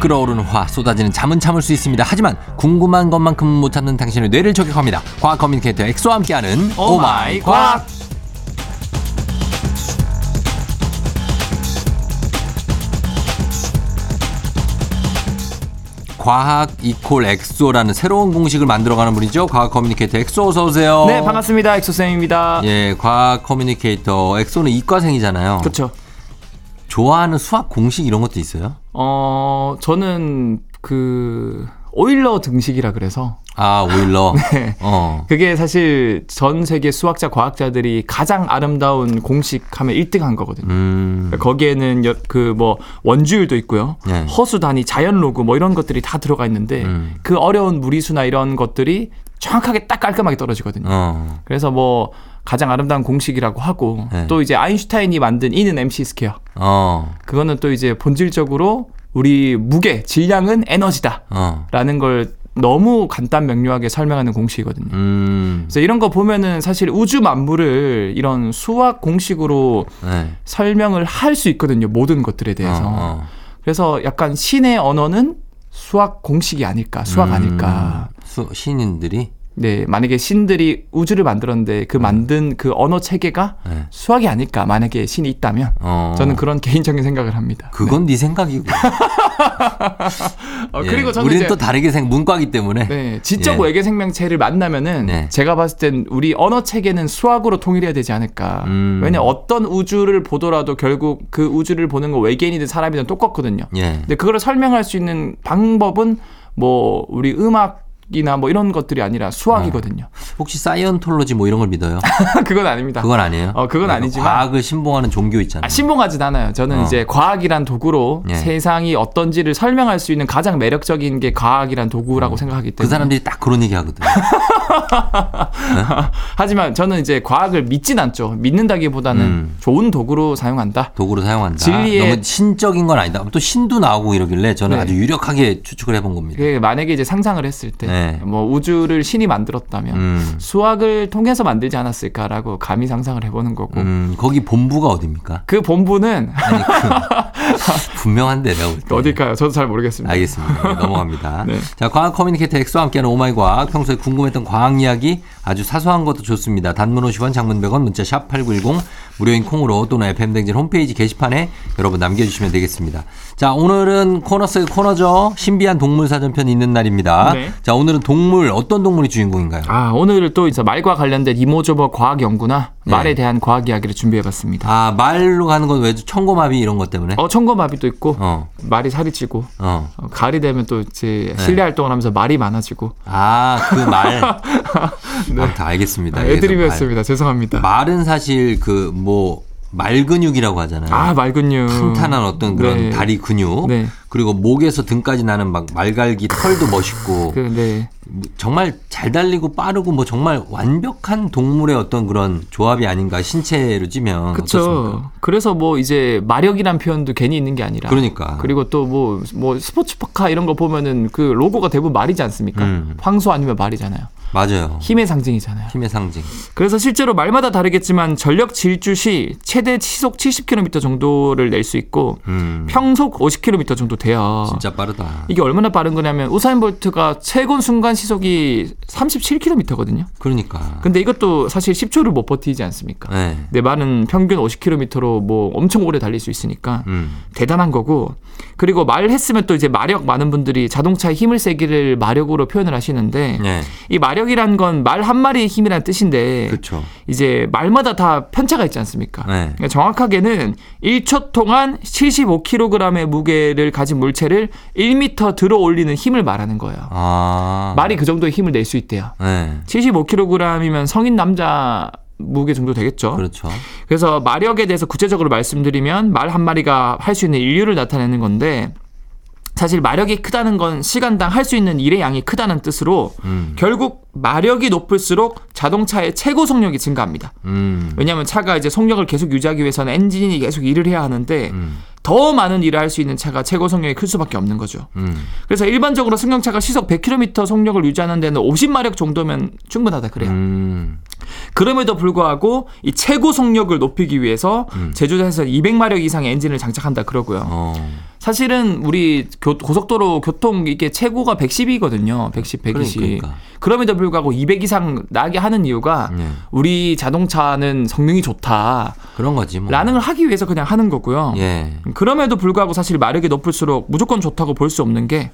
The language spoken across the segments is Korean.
끓어오르는 화 쏟아지는 잠은 참을 수 있습니다. 하지만 궁금한 것만큼은 못 참는 당신의 뇌를 저격합니다. 과학 커뮤니케이터 엑소와 함께하는 오마이 과학. 과학 equal 엑소라는 새로운 공식을 만들어가는 분이죠. 과학 커뮤니케이터 엑소 어서 오세요. 네, 반갑습니다. 엑소 쌤입니다. 예, 과학 커뮤니케이터 엑소는 이과생이잖아요. 그렇죠. 좋아하는 수학 공식 이런 것도 있어요? 어, 저는 그 오일러 등식이라 그래서 아, 오일러. 네. 어. 그게 사실 전 세계 수학자 과학자들이 가장 아름다운 공식 하면 1등 한 거거든요. 음. 거기에는 그 뭐 원주율도 있고요. 네. 허수 단위, 자연 로그 뭐 이런 것들이 다 들어가 있는데 음. 그 어려운 무리수나 이런 것들이 정확하게 딱 깔끔하게 떨어지거든요. 어. 그래서 뭐 가장 아름다운 공식이라고 하고 네. 또 이제 아인슈타인이 만든 E는 MC square. 어. 그거는 또 이제 본질적으로 우리 무게, 질량은 에너지다. 어. 라는 걸 너무 간단 명료하게 설명하는 공식이거든요. 음. 그래서 이런 거 보면은 사실 우주 만물을 이런 수학 공식으로 네. 설명을 할 수 있거든요. 모든 것들에 대해서. 어, 어. 그래서 약간 신의 언어는 수학 공식이 아닐까, 수학 음. 아닐까. 수, 신인들이 네, 만약에 신들이 우주를 만들었는데 그 만든 그 언어 체계가 네. 수학이 아닐까. 만약에 신이 있다면 어. 저는 그런 개인적인 생각을 합니다. 그건 네, 생각이고. 어, 예. 그리고 저는 우리는 이제 또 다르게 생 문과기 때문에. 네, 지적 예. 외계 생명체를 만나면은 네. 제가 봤을 땐 우리 언어 체계는 수학으로 통일해야 되지 않을까. 음. 왜냐 어떤 우주를 보더라도 결국 그 우주를 보는 거 외계인이든 사람이든 똑같거든요. 예. 근데 그거를 설명할 수 있는 방법은 뭐 우리 음악 이나 뭐 이런 것들이 아니라 수학이거든요. 혹시 사이언톨로지 뭐 이런 걸 믿어요? 그건 아닙니다. 그건 아니에요. 어, 그건 그러니까 아니지만- 과학을 신봉하는 종교 있잖아요. 아, 신봉하진 않아요. 저는 어. 이제 과학이란 도구로 예. 세상이 어떤지를 설명할 수 있는 가장 매력적인 게 과학이란 도구라고 생각하기 때문에. 그 사람들이 딱 그런 얘기 하거든. 하지만 저는 이제 과학을 믿진 않죠. 믿는다기보다는 음. 좋은 도구로 사용한다. 도구로 사용한다. 진리의- 너무 신적인 건 아니다. 또 신도 나오고 이러길래 저는 네. 아주 유력하게 추측을 해본 겁니다. 그게 만약에 이제 상상을 했을 때, 네. 뭐 우주를 신이 만들었다면 음. 수학을 통해서 만들지 않았을까라고 감히 상상을 해보는 거고. 음, 거기 본부가 어딥니까? 그 본부는 아니, 그, 분명한데, 내가 볼 때. 어딜까요? 저도 잘 모르겠습니다. 알겠습니다. 네, 넘어갑니다. 네. 자, 과학 커뮤니케이터 엑소와 함께하는 오마이 과학. 평소에 궁금했던 과학 이야기 아주 사소한 것도 좋습니다. 단문 50원, 장문 100원, 문자 샵 8910, 무료인 콩으로 또는 FM댕진 홈페이지 게시판에 여러분 남겨주시면 되겠습니다. 자, 오늘은 코너 속의 코너죠. 신비한 동물 사전편이 있는 날입니다. 네. 자, 오늘은 동물, 어떤 동물이 주인공인가요? 아, 오늘 또 이제 말과 관련된 이모저버 과학 연구나 네. 말에 대한 과학 이야기를 준비해봤습니다. 아, 말로 가는 건 왜 청고마비 이런 것 때문에? 어, 청고마비도 있고, 어, 말이 살이 찌고, 어. 어, 가을이 되면 또 이제 네. 실내 활동을 하면서 말이 많아지고. 아, 그 말. 아무튼 알겠습니다. 아, 애드립이었습니다. 죄송합니다. 말. 말은 사실 그 뭐 말근육이라고 하잖아요. 아, 말근육. 탄탄한 어떤 그런 네. 다리 근육 네. 그리고 목에서 등까지 나는 막 말갈기 털도 멋있고 그, 네. 정말 잘 달리고 빠르고 뭐 정말 완벽한 동물의 어떤 그런 조합이 아닌가 신체로 찌면? 그쵸. 그래서 뭐 이제 마력이란 표현도 괜히 있는 게 아니라. 그러니까. 그리고 또 뭐, 뭐 스포츠카 이런 거 보면은 그 로고가 대부분 말이지 않습니까? 음. 황소 아니면 말이잖아요. 맞아요. 힘의 상징이잖아요. 힘의 상징. 그래서 실제로 말마다 다르겠지만 전력 질주 시 최대 시속 70km 정도를 낼 수 있고 음. 평속 50km 정도 돼요. 진짜 빠르다. 이게 얼마나 빠른 거냐면 우사인 볼트가 최고 순간 시속이 37km거든요. 그러니까. 근데 이것도 사실 10초를 못 버티지 않습니까? 네. 내 말은 평균 50km로 뭐 엄청 오래 달릴 수 있으니까 음. 대단한 거고 그리고 말했으면 또 이제 마력 많은 분들이 자동차의 힘을 세기를 마력으로 표현을 하시는데 네. 이 마력 이란 건 말 한 마리의 힘이라는 뜻인데 그렇죠. 이제 말마다 다 편차가 있지 않습니까? 네. 그러니까 정확하게는 1초 동안 75kg의 무게를 가진 물체를 1m 들어 올리는 힘을 말하는 거예요. 아. 말이 그 정도의 힘을 낼 수 있대요. 네. 75kg이면 성인 남자 무게 정도 되겠죠. 그렇죠. 그래서 마력에 대해서 구체적으로 말씀드리면 말 한 마리가 할 수 있는 인류를 나타내는 건데 사실 마력이 크다는 건 시간당 할 수 있는 일의 양이 크다는 뜻으로 음. 결국 마력이 높을수록 자동차의 최고 속력이 증가합니다. 음. 왜냐하면 차가 이제 속력을 계속 유지하기 위해서는 엔진이 계속 일을 해야 하는데 음. 더 많은 일을 할 수 있는 차가 최고 속력이 클 수밖에 없는 거죠. 음. 그래서 일반적으로 승용차가 시속 100km 속력을 유지하는 데는 50마력 정도면 충분하다 그래요. 음. 그럼에도 불구하고 이 최고 속력을 높이기 위해서 제조사에서 200마력 이상의 엔진을 장착한다 그러고요. 어. 사실은 우리 교- 고속도로 교통 이게 최고가 110이거든요. 110, 120. 그러니까. 그럼에도 불구하고 200 이상 나게 하는 이유가 네. 우리 자동차는 성능이 좋다. 그런 거지 뭐. 라는 걸 하기 위해서 그냥 하는 거고요. 예. 그럼에도 불구하고 사실 마력이 높을수록 무조건 좋다고 볼 수 없는 게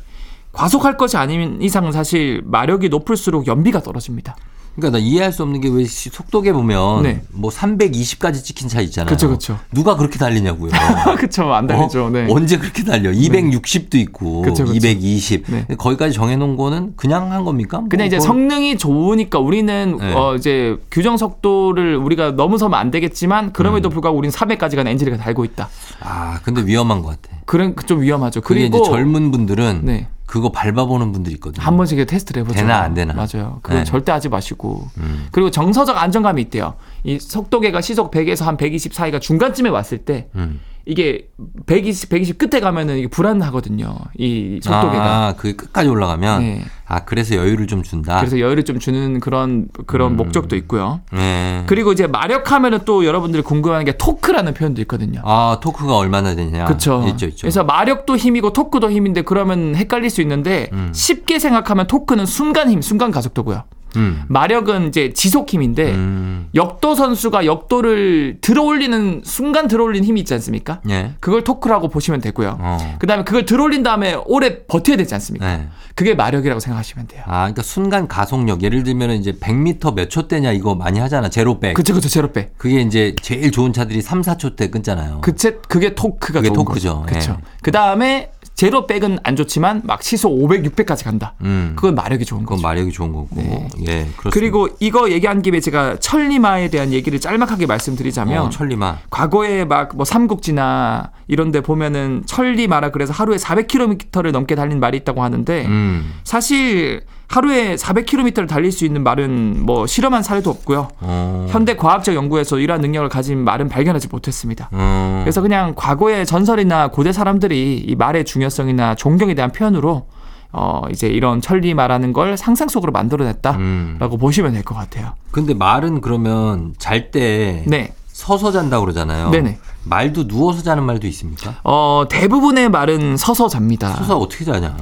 과속할 것이 아닌 이상은 사실 마력이 높을수록 연비가 떨어집니다. 그러니까 나 이해할 수 없는 게 왜 속도계 보면 네. 뭐 320까지 찍힌 차 있잖아요. 그쵸, 그쵸. 누가 그렇게 달리냐고요. 그쵸, 안 달리죠. 어? 네. 언제 그렇게 달려? 260도 있고 그쵸, 그쵸. 220. 네. 거기까지 정해 놓은 거는 그냥 한 겁니까? 뭐 그냥 이제 그건- 성능이 좋으니까 우리는 네. 어 이제 규정 속도를 우리가 넘어서면 안 되겠지만 음. 그럼에도 불구하고 우리는 400까지 가는 엔진을 달고 있다. 아, 근데 위험한 것 같아. 그런 좀 위험하죠. 그리고 이제 젊은 분들은 네. 그거 밟아보는 분들이 있거든요. 한 번씩 테스트를 해보죠. 되나 안 되나. 맞아요. 그건 네. 절대 하지 마시고. 음. 그리고 정서적 안정감이 있대요. 이 속도계가 시속 100에서 한 120 사이가 중간쯤에 왔을 때 음. 이게 120, 120 끝에 가면은 이게 불안하거든요. 이 속도계가. 아, 그 끝까지 올라가면 네. 아, 그래서 여유를 좀 준다. 그래서 여유를 좀 주는 그런 그런 음. 목적도 있고요. 네. 그리고 이제 마력하면은 또 여러분들이 궁금해하는 게 토크라는 표현도 있거든요. 아, 토크가 얼마나 되냐? 그렇죠. 있죠, 있죠. 그래서 마력도 힘이고 토크도 힘인데 그러면 헷갈릴 수 있는데 음. 쉽게 생각하면 토크는 순간 힘, 순간 가속도고요. 음. 마력은 이제 지속 힘인데 음. 역도 선수가 역도를 들어올리는 순간 들어올리는 힘이 있지 않습니까? 예. 그걸 토크라고 보시면 되고요. 어. 그다음에 그걸 들어올린 다음에 오래 버텨야 되지 않습니까? 네. 그게 마력이라고 생각하시면 돼요. 아, 그러니까 순간 가속력. 예를 들면 이제 100m 몇 초 때냐 이거 많이 하잖아. 제로백. 그쵸 그쵸 제로백. 그게 이제 제일 좋은 차들이 3, 4초 때 끊잖아요. 그체 그게 토크가 그게 토크죠. 그렇죠. 예. 그 다음에 제로백은 안 좋지만 막 시속 500, 600까지 간다. 음. 그건 마력이 좋은 그건 거죠. 마력이 좋은 거고. 네. 예, 그렇습니다. 그리고 이거 얘기한 김에 제가 천리마에 대한 얘기를 짤막하게 말씀드리자면 어, 천리마. 과거에 막 뭐 삼국지나 이런 데 보면은 천리마라 그래서 하루에 400km를 넘게 달린 말이 있다고 하는데 음. 사실 하루에 400km를 달릴 수 있는 말은 뭐 실험한 사례도 없고요. 어. 현대 과학적 연구에서 이러한 능력을 가진 말은 발견하지 못했습니다. 어. 그래서 그냥 과거의 전설이나 고대 사람들이 이 말의 중요성이나 존경에 대한 표현으로 어 이제 이런 천리마라는 걸 상상 속으로 만들어냈다라고 음. 보시면 될 것 같아요. 근데 말은 그러면 잘때 네. 서서 잔다 그러잖아요. 네네. 말도 누워서 자는 말도 있습니까? 어 대부분의 말은 서서 잡니다. 서서 어떻게 자냐?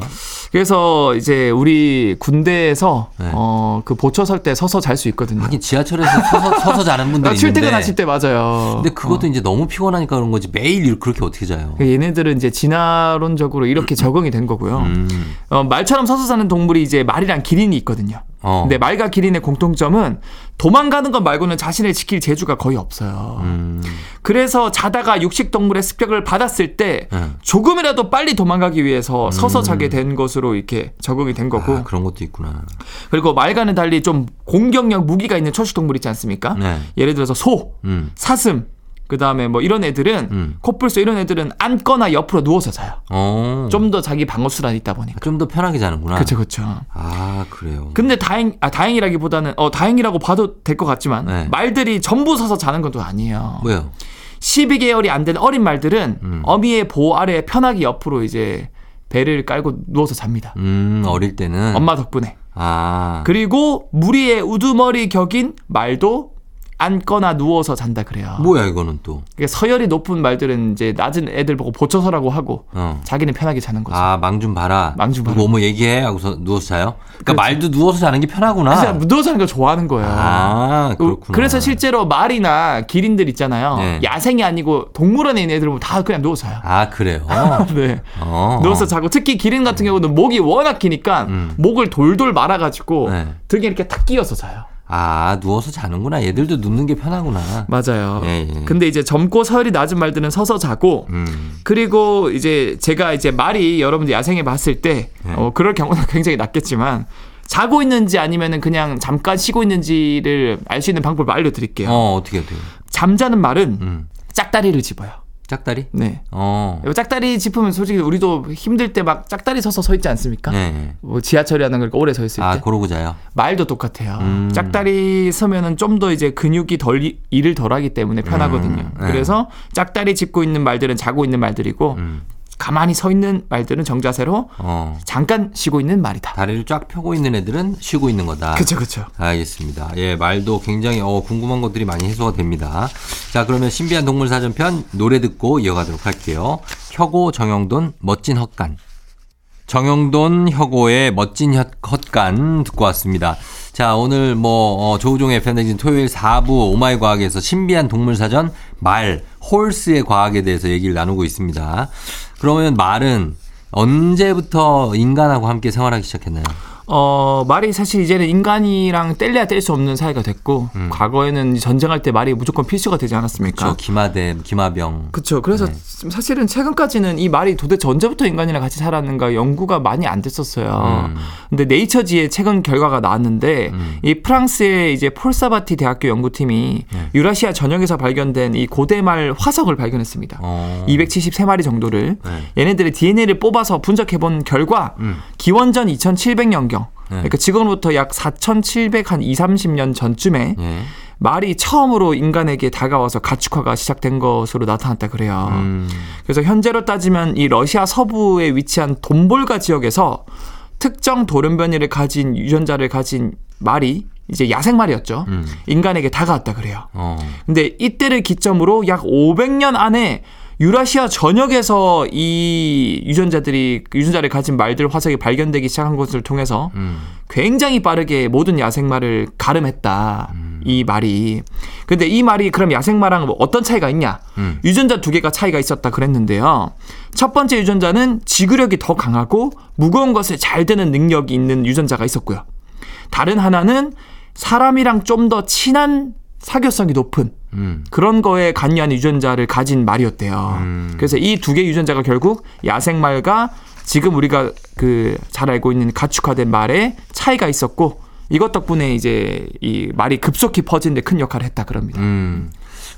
그래서 이제 우리 군대에서 네. 어 그 보초 설 때 서서 잘 수 있거든요. 하긴 지하철에서 서서, 서서 자는 분들 아, 있는데. 출퇴근하실 때 맞아요. 근데 그것도 이제 너무 피곤하니까 그런 거지 매일 그렇게 어떻게 자요? 어. 얘네들은 이제 진화론적으로 이렇게 적응이 된 거고요. 음. 어, 말처럼 서서 사는 동물이 이제 말이랑 기린이 있거든요. 어. 근데 말과 기린의 공통점은 도망가는 것 말고는 자신을 지킬 재주가 거의 없어요. 음. 그래서 자다가 육식 동물의 습격을 받았을 때 음. 조금이라도 빨리 도망가기 위해서 서서 자게 된 것으로 이렇게 적응이 된 거고 아, 그런 것도 있구나. 그리고 말과는 달리 좀 공격력 무기가 있는 초식 동물 있지 않습니까? 네. 예를 들어서 소, 음. 사슴, 그 다음에 뭐 이런 애들은 음. 코뿔소 이런 애들은 앉거나 옆으로 누워서 자요. 어. 좀더 자기 방어 수단이 있다 보니까. 좀 더 편하게 자는구나. 그렇죠, 그렇죠. 아, 그래요. 근데 다행 아 다행이라기보다는 어 다행이라고 봐도 될 것 같지만 네. 말들이 전부 서서 자는 것도 아니에요. 뭐요? 12개월이 안 된 어린 말들은 음. 어미의 보호 아래 편하게 옆으로 이제 배를 깔고 누워서 잡니다. 음, 어릴 때는. 엄마 덕분에. 아. 그리고 무리의 우두머리 격인 말도 앉거나 누워서 잔다 그래요. 뭐야, 이거는 또. 그러니까 서열이 높은 말들은 이제 낮은 애들 보고 보초서라고 하고 어. 자기는 편하게 자는 거죠. 아, 망 좀 봐라. 망 좀 봐라. 누구 뭐 얘기해? 하고서 누워서 자요? 그러니까 그렇죠. 말도 누워서 자는 게 편하구나. 누워서 자는 걸 좋아하는 거예요. 아, 그렇구나. 그래서 실제로 말이나 기린들 있잖아요. 네. 야생이 아니고 동물원에 있는 애들 보면 다 그냥 누워서 자요. 아, 그래요? 네. 어. 누워서 자고 특히 기린 같은 경우는 목이 워낙 기니까 음. 목을 돌돌 말아가지고 네. 등에 이렇게 탁 끼어서 자요. 아, 누워서 자는구나. 얘들도 눕는 게 편하구나. 맞아요. 예, 예. 근데 이제 젊고 서열이 낮은 말들은 서서 자고 음. 그리고 이제 제가 이제 말이 여러분들 야생에 봤을 때 네. 어, 그럴 경우는 굉장히 낮겠지만 자고 있는지 아니면은 그냥 잠깐 쉬고 있는지를 알 수 있는 방법을 알려드릴게요. 어, 어떻게 돼요? 잠자는 말은 음. 짝다리를 집어요. 짝다리? 네. 어. 짝다리 짚으면 솔직히 우리도 힘들 때 막 짝다리 서서 서 있지 않습니까? 네. 뭐 지하철이라는 걸 오래 서 있을 아, 때 그러고 자요. 말도 똑같아요. 음. 짝다리 서면은 좀 더 이제 근육이 덜 이- 일을 덜하기 때문에 편하거든요. 음, 네. 그래서 짝다리 짚고 있는 말들은 자고 있는 말들이고 음. 가만히 서 있는 말들은 정자세로 어. 잠깐 쉬고 있는 말이다. 다리를 쫙 펴고 있는 애들은 쉬고 있는 거다. 그렇죠, 그렇죠. 알겠습니다. 예, 말도 굉장히 어, 궁금한 것들이 많이 해소가 됩니다. 자, 그러면 신비한 동물 사전편 노래 듣고 이어가도록 할게요. 혁오 정영돈 멋진 헛간. 정영돈 혁오의 멋진 헛- 헛간 듣고 왔습니다. 자, 오늘 뭐 어, 조우종의 팬데진 토요일 4부 오마이 과학에서 신비한 동물 사전 말 홀스의 과학에 대해서 얘기를 나누고 있습니다. 그러면 말은 언제부터 인간하고 함께 생활하기 시작했나요? 어, 말이 사실 이제는 인간이랑 뗄래야 뗄 수 없는 사이가 됐고 과거에는 전쟁할 때 말이 무조건 필수가 되지 않았습니까? 음. 저 기마댐, 기마병. 그렇죠. 그래서 네. 사실은 최근까지는 이 말이 도대체 언제부터 인간이랑 같이 살았는가 연구가 많이 안 됐었어요. 음. 근데 네이처지의 최근 결과가 나왔는데 이 프랑스의 이제 폴사바티 대학교 연구팀이 네. 유라시아 전역에서 발견된 이 고대말 화석을 발견했습니다. 어. 273마리 정도를 네. 얘네들의 DNA를 뽑아서 분석해 본 결과 음. 기원전 2700년경 네. 그러니까 지금부터 약 4700한 2, 30년 전쯤에 예. 말이 처음으로 인간에게 다가와서 가축화가 시작된 것으로 나타났다 그래요. 음. 그래서 현재로 따지면 이 러시아 서부에 위치한 돈볼가 지역에서 특정 돌연변이를 가진 유전자를 가진 말이 이제 야생 말이었죠. 음. 인간에게 다가왔다 그래요. 어. 근데 이때를 기점으로 약 500년 안에 유라시아 전역에서 이 유전자들이 유전자를 가진 말들 화석이 발견되기 시작한 것을 통해서 음. 굉장히 빠르게 모든 야생말을 가름했다. 이 말이. 근데 이 말이 그럼 야생말랑 뭐 어떤 차이가 있냐? 음. 유전자 두 개가 차이가 있었다 그랬는데요. 첫 번째 유전자는 지구력이 더 강하고 무거운 것을 잘 드는 능력이 있는 유전자가 있었고요. 다른 하나는 사람이랑 좀 더 친한 사교성이 높은 음. 그런 거에 관여한 유전자를 가진 말이었대요. 음. 그래서 이 두개 유전자가 결국 야생말과 지금 우리가 그 잘 알고 있는 가축화된 말에 차이가 있었고 이것 덕분에 이제 이 말이 급속히 퍼지는데 큰 역할을 했다 그럽니다. 음.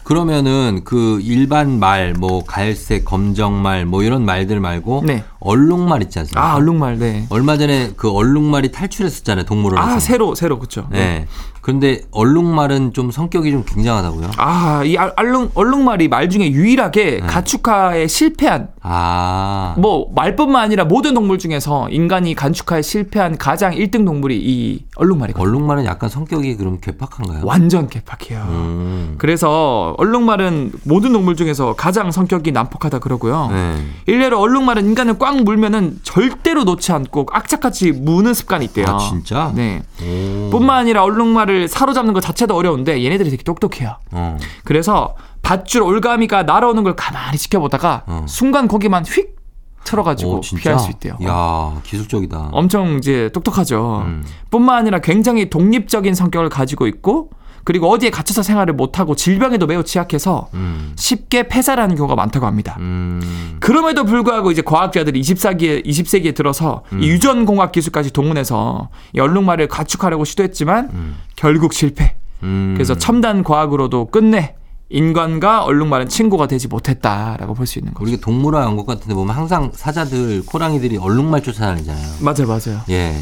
그러면은 그 일반 말, 뭐 갈색, 검정 말, 뭐 이런 말들 말고 네. 얼룩말 있지 않습니까? 아 얼룩말 네. 얼마 전에 그 얼룩말이 탈출했었잖아요, 동물원에서. 아 새로 새로 그쵸. 네. 그런데 얼룩말은 좀 성격이 좀 굉장하다고요? 아 이 얼룩 얼룩말이 말 중에 유일하게 네. 가축화에 실패한 아. 뭐 말뿐만 아니라 모든 동물 중에서 인간이 간축화에 실패한 가장 1등 동물이 이 얼룩말이거든요. 얼룩말은 약간 성격이 그럼 괴팍한가요? 완전 개팍해요. 음. 그래서 얼룩말은 모든 동물 중에서 가장 성격이 난폭하다 그러고요. 네. 일례로 얼룩말은 인간을 꽉 물면은 절대로 놓지 않고 악착같이 무는 습관이 있대요. 아, 진짜? 네. 오. 뿐만 아니라 얼룩말을 사로잡는 것 자체도 어려운데 얘네들이 되게 똑똑해요. 어. 그래서 밧줄 올가미가 날아오는 걸 가만히 지켜보다가 어. 순간 거기만 휙 틀어가지고 오? 피할 수 있대요. 야, 기술적이다. 엄청 이제 똑똑하죠. 음. 뿐만 아니라 굉장히 독립적인 성격을 가지고 있고 그리고 어디에 갇혀서 생활을 못하고 질병에도 매우 취약해서 음. 쉽게 폐사라는 경우가 많다고 합니다. 음. 그럼에도 불구하고 이제 과학자들이 24기에 20세기에 들어서 음. 이 유전공학 기술까지 동원해서 이 얼룩말을 가축하려고 시도했지만 음. 결국 실패. 음. 그래서 첨단 과학으로도 끝내 인간과 얼룩말은 친구가 되지 못했다라고 볼 수 있는 거죠. 우리가 동물원 연극 같은 데 보면 항상 사자들, 코랑이들이 얼룩말 쫓아다니잖아요. 맞아요, 맞아요. 예.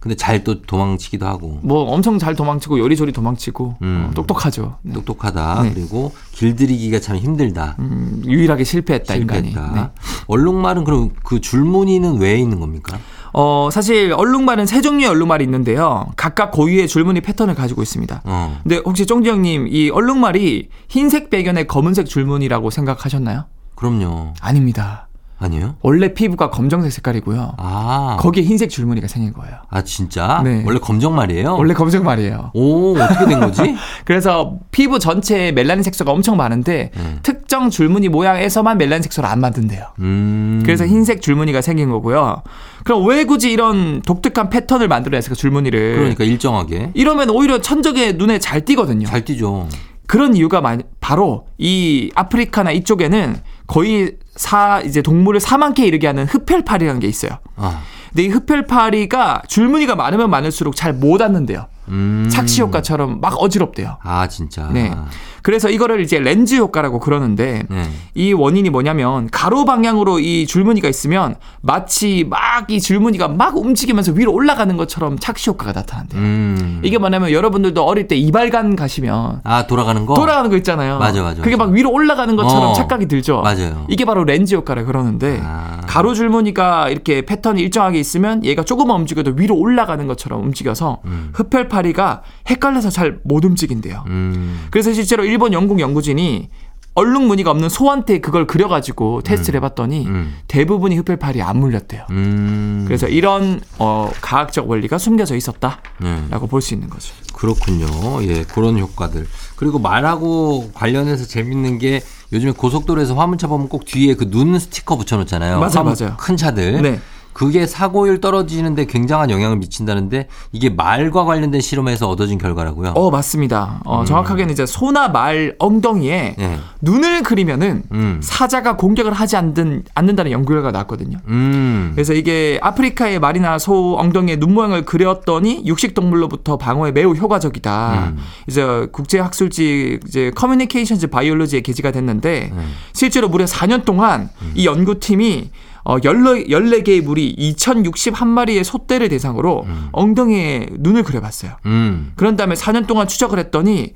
근데 잘 또 도망치기도 하고. 뭐 엄청 잘 도망치고 요리조리 도망치고 음. 어, 똑똑하죠. 네. 똑똑하다. 네. 그리고 길들이기가 참 힘들다. 음, 유일하게 실패했다. 실패했다. 네. 얼룩말은 그럼 그 줄무늬는 왜 있는 겁니까? 어, 사실 얼룩말은 세 종류의 얼룩말이 있는데요. 각각 고유의 줄무늬 패턴을 가지고 있습니다. 어. 근데 혹시 쫑지 형님 이 얼룩말이 흰색 배경에 검은색 줄무늬라고 생각하셨나요? 그럼요. 아닙니다. 아니에요? 원래 피부가 검정색 색깔이고요. 아. 거기에 흰색 줄무늬가 생긴 거예요. 아, 진짜? 네. 원래 검정 말이에요? 원래 검정 말이에요. 오, 어떻게 된 거지? 그래서 피부 전체에 멜라닌 색소가 엄청 많은데 음. 특정 줄무늬 모양에서만 멜라닌 색소를 안 만든대요. 음. 그래서 흰색 줄무늬가 생긴 거고요. 그럼 왜 굳이 이런 독특한 패턴을 만들어냈을까 줄무늬를? 그러니까 일정하게. 이러면 오히려 천적의 눈에 잘 띄거든요. 잘 뛰죠. 그런 이유가 많이- 바로 이 아프리카나 이쪽에는 거의 사 이제 동물을 사망케 이르게 하는 흡혈파리라는 게 있어요. 아, 근데 이 흡혈파리가 줄무늬가 많으면 많을수록 잘 못 앉는데요. 음. 착시 효과처럼 막 어지럽대요. 아, 진짜. 네. 그래서 이거를 이제 렌즈 효과라고 그러는데 네. 이 원인이 뭐냐면 가로 방향으로 이 줄무늬가 있으면 마치 막 이 줄무늬가 막 움직이면서 위로 올라가는 것처럼 착시 효과가 나타난대요. 음. 이게 뭐냐면 여러분들도 어릴 때 이발관 가시면 아, 돌아가는 거? 돌아가는 거 있잖아요. 맞아, 맞아, 그게. 막 위로 올라가는 것처럼 어. 착각이 들죠. 맞아요. 이게 바로 렌즈 효과라 그러는데 아. 가로 줄무늬가 이렇게 패턴이 일정하게 있으면 얘가 조금만 움직여도 위로 올라가는 것처럼 움직여서 흡혈파 리가 헷갈려서 잘 못 움직인대요. 음. 그래서 실제로 일본 영국 연구진이 얼룩 무늬가 없는 소한테 그걸 그려가지고 테스트를 해봤더니 음. 대부분이 흡혈파리에 안 물렸대요. 음. 그래서 이런 어, 과학적 원리가 숨겨져 있었다라고 네. 볼수 있는 거죠. 그렇군요. 예, 그런 효과들. 그리고 말하고 관련해서 재밌는 게 요즘에 고속도로에서 화물 차 보면 꼭 뒤에 그 눈 스티커 붙여놓잖아요. 맞아요, 화물 맞아요. 큰 차들. 네. 그게 사고율 떨어지는데 굉장한 영향을 미친다는데 이게 말과 관련된 실험에서 얻어진 결과라고요. 어 맞습니다. 어, 정확하게는 이제 소나 말 엉덩이에 예. 눈을 그리면은 음. 사자가 공격을 하지 않는, 않는다는 연구 결과가 나왔거든요. 음. 그래서 이게 아프리카의 말이나 소 엉덩이에 눈 모양을 그렸더니 육식 동물로부터 방어에 매우 효과적이다. 음. 이제 국제 학술지 이제 커뮤니케이션즈 바이올로지에 게재가 됐는데 음. 실제로 무려 4년 동안 이 연구팀이 어, 14, 14개의 무리 2061마리의 소떼를 대상으로 엉덩이에 눈을 그려봤어요. 음. 그런 다음에 4년 동안 추적을 했더니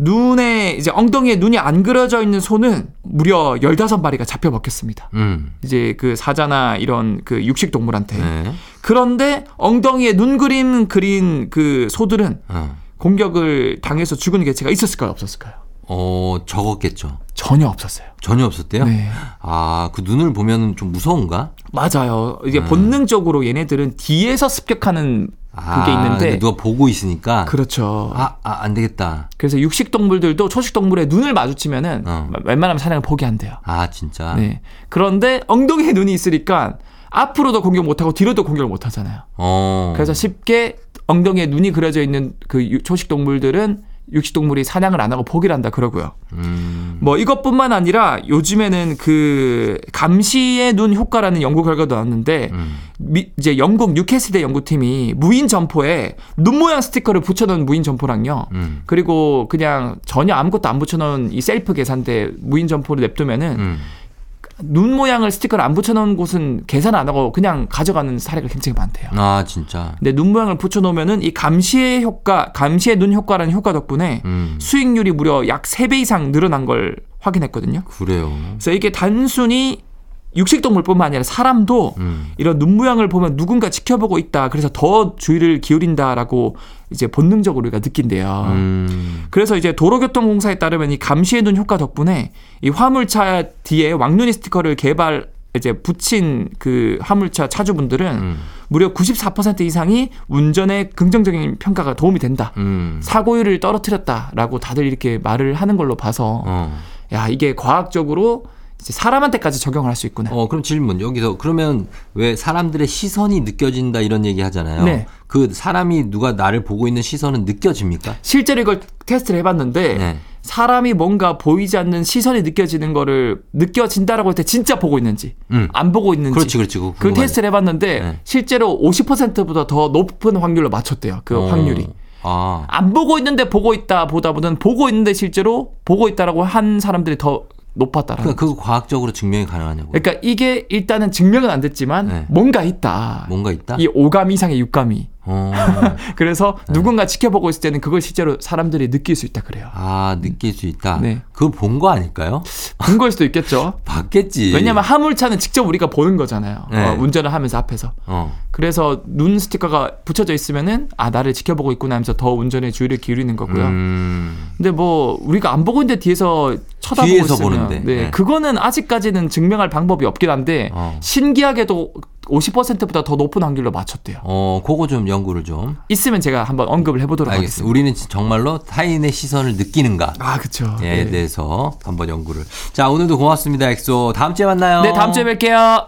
눈에 이제 엉덩이에 눈이 안 그려져 있는 소는 무려 15마리가 잡혀 먹혔습니다. 음. 이제 그 사자나 이런 그 육식 동물한테. 네. 그런데 엉덩이에 눈 그림 그린 그 소들은 어. 공격을 당해서 죽은 개체가 있었을까요, 없었을까요? 어, 적었겠죠. 전혀 없었어요. 전혀 없었대요? 네. 아, 그 눈을 보면 좀 무서운가? 맞아요. 이게 음. 본능적으로 얘네들은 뒤에서 습격하는 아, 그게 있는데 근데 누가 보고 있으니까. 그렇죠. 아, 아, 안 되겠다. 그래서 육식 동물들도 초식 동물의 눈을 마주치면은 어. 웬만하면 사냥을 포기한대요. 아, 진짜. 네. 그런데 엉덩이에 눈이 있으니까 앞으로도 공격 못 하고 뒤로도 공격을 못 하잖아요. 어. 그래서 쉽게 엉덩이에 눈이 그려져 있는 그 유- 초식 동물들은 육식 동물이 사냥을 안 하고 포기를 한다 그러고요. 음. 뭐 이것뿐만 아니라 요즘에는 그 감시의 눈 효과라는 연구 결과도 나왔는데 음. 미- 이제 영국 뉴캐슬대 연구팀이 무인 점포에 눈 모양 스티커를 붙여놓은 무인 점포랑요. 음. 그리고 그냥 전혀 아무것도 안 붙여놓은 이 셀프 계산대 무인 점포를 냅두면은 음. 눈 모양을 스티커를 안 붙여놓은 곳은 계산 안 하고 그냥 가져가는 사례가 굉장히 많대요. 아, 진짜. 근데 눈 모양을 붙여놓으면은 이 감시의 효과, 감시의 눈 효과라는 효과 덕분에 음. 수익률이 무려 약 3배 이상 늘어난 걸 확인했거든요. 그래요. 그래서 이게 단순히 육식동물뿐만 아니라 사람도 음. 이런 눈 모양을 보면 누군가 지켜보고 있다. 그래서 더 주의를 기울인다라고 이제 본능적으로 우리가 느낀대요. 음. 그래서 이제 도로교통공사에 따르면 이 감시해 눈 효과 덕분에 이 화물차 뒤에 왕눈이 스티커를 개발 이제 붙인 그 화물차 차주분들은 음. 무려 94% 이상이 운전에 긍정적인 평가가 도움이 된다. 음. 사고율을 떨어뜨렸다라고 다들 이렇게 말을 하는 걸로 봐서 어. 야 이게 과학적으로 사람한테까지 적용을 할 수 있구나. 어, 그럼 질문. 여기서 그러면 왜 사람들의 시선이 느껴진다 이런 얘기 하잖아요. 네. 그 사람이 누가 나를 보고 있는 시선은 느껴집니까? 실제로 이걸 테스트를 해봤는데 네. 사람이 뭔가 보이지 않는 시선이 느껴지는 거를 느껴진다라고 할 때 진짜 보고 있는지 음. 안 보고 있는지 그렇지, 그렇지. 그. 테스트를 해봤는데 네. 실제로 50%보다 더 높은 확률로 맞췄대요. 그 어. 확률이. 아. 안 보고 있는데 보고 있다 보다보다는 보고 있는데 실제로 보고 있다라고 한 사람들이 더 높았다라는. 그러니까 그거 과학적으로 증명이 가능하냐고. 그러니까 이게 일단은 증명은 안 됐지만 네. 뭔가 있다. 뭔가 있다? 이 오감 이상의 육감이. 어. 그래서 네. 누군가 지켜보고 있을 때는 그걸 실제로 사람들이 느낄 수 있다 그래요. 아, 느낄 수 있다. 네. 그거 본 거 아닐까요? 본걸 수도 있겠죠. 봤겠지. 왜냐면 화물차는 직접 우리가 보는 거잖아요. 네. 어, 운전을 하면서 앞에서. 어. 그래서 눈 스티커가 붙여져 있으면은 아 나를 지켜보고 있구나 하면서 더 운전에 주의를 기울이는 거고요. 음. 근데 뭐 우리가 안 보고 있는데 뒤에서 쳐다보고 뒤에서 있으면 보는데. 네, 네. 그거는 아직까지는 증명할 방법이 없긴 한데 어. 신기하게도 50%보다 더 높은 확률로 맞췄대요. 어, 그거 좀 연구를 좀. 있으면 제가 한번 언급을 해보도록 알겠습니다. 하겠습니다. 우리는 정말로 타인의 시선을 느끼는가? 아 그렇죠. 에 네. 대해서 한번 연구를. 자, 오늘도 고맙습니다, 엑소. 다음 주에 만나요. 네 다음 주에 뵐게요.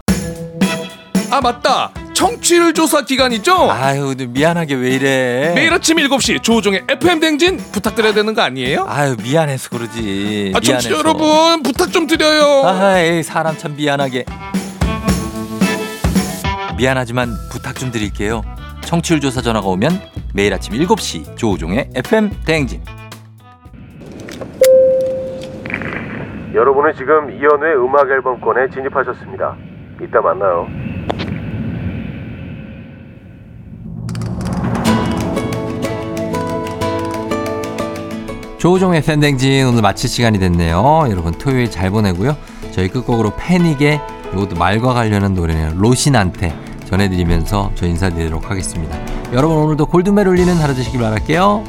아 맞다 청취율 조사 기간이죠? 아유, 미안하게 왜 이래? 매일 아침 7시 조우종의 FM 댕진 부탁드려야 되는 거 아니에요? 아유, 미안해서 그러지. 아, 미안해서. 여러분 부탁 좀 드려요. 아이, 사람 참 미안하게. 미안하지만 부탁 좀 드릴게요. 청취율 조사 전화가 오면 매일 아침 7시 조우종의 FM 대행진. 여러분은 지금 이현우의 음악 앨범권에 진입하셨습니다. 이따 만나요. 조우종의 팬댕진 오늘 마칠 시간이 됐네요. 여러분 토요일 잘 보내고요. 저희 끝곡으로 패닉의 이것도 말과 관련한 노래네요. 로신한테 전해드리면서 저 인사드리도록 하겠습니다. 여러분 오늘도 골든벨 울리는 하루 되시길 바랄게요.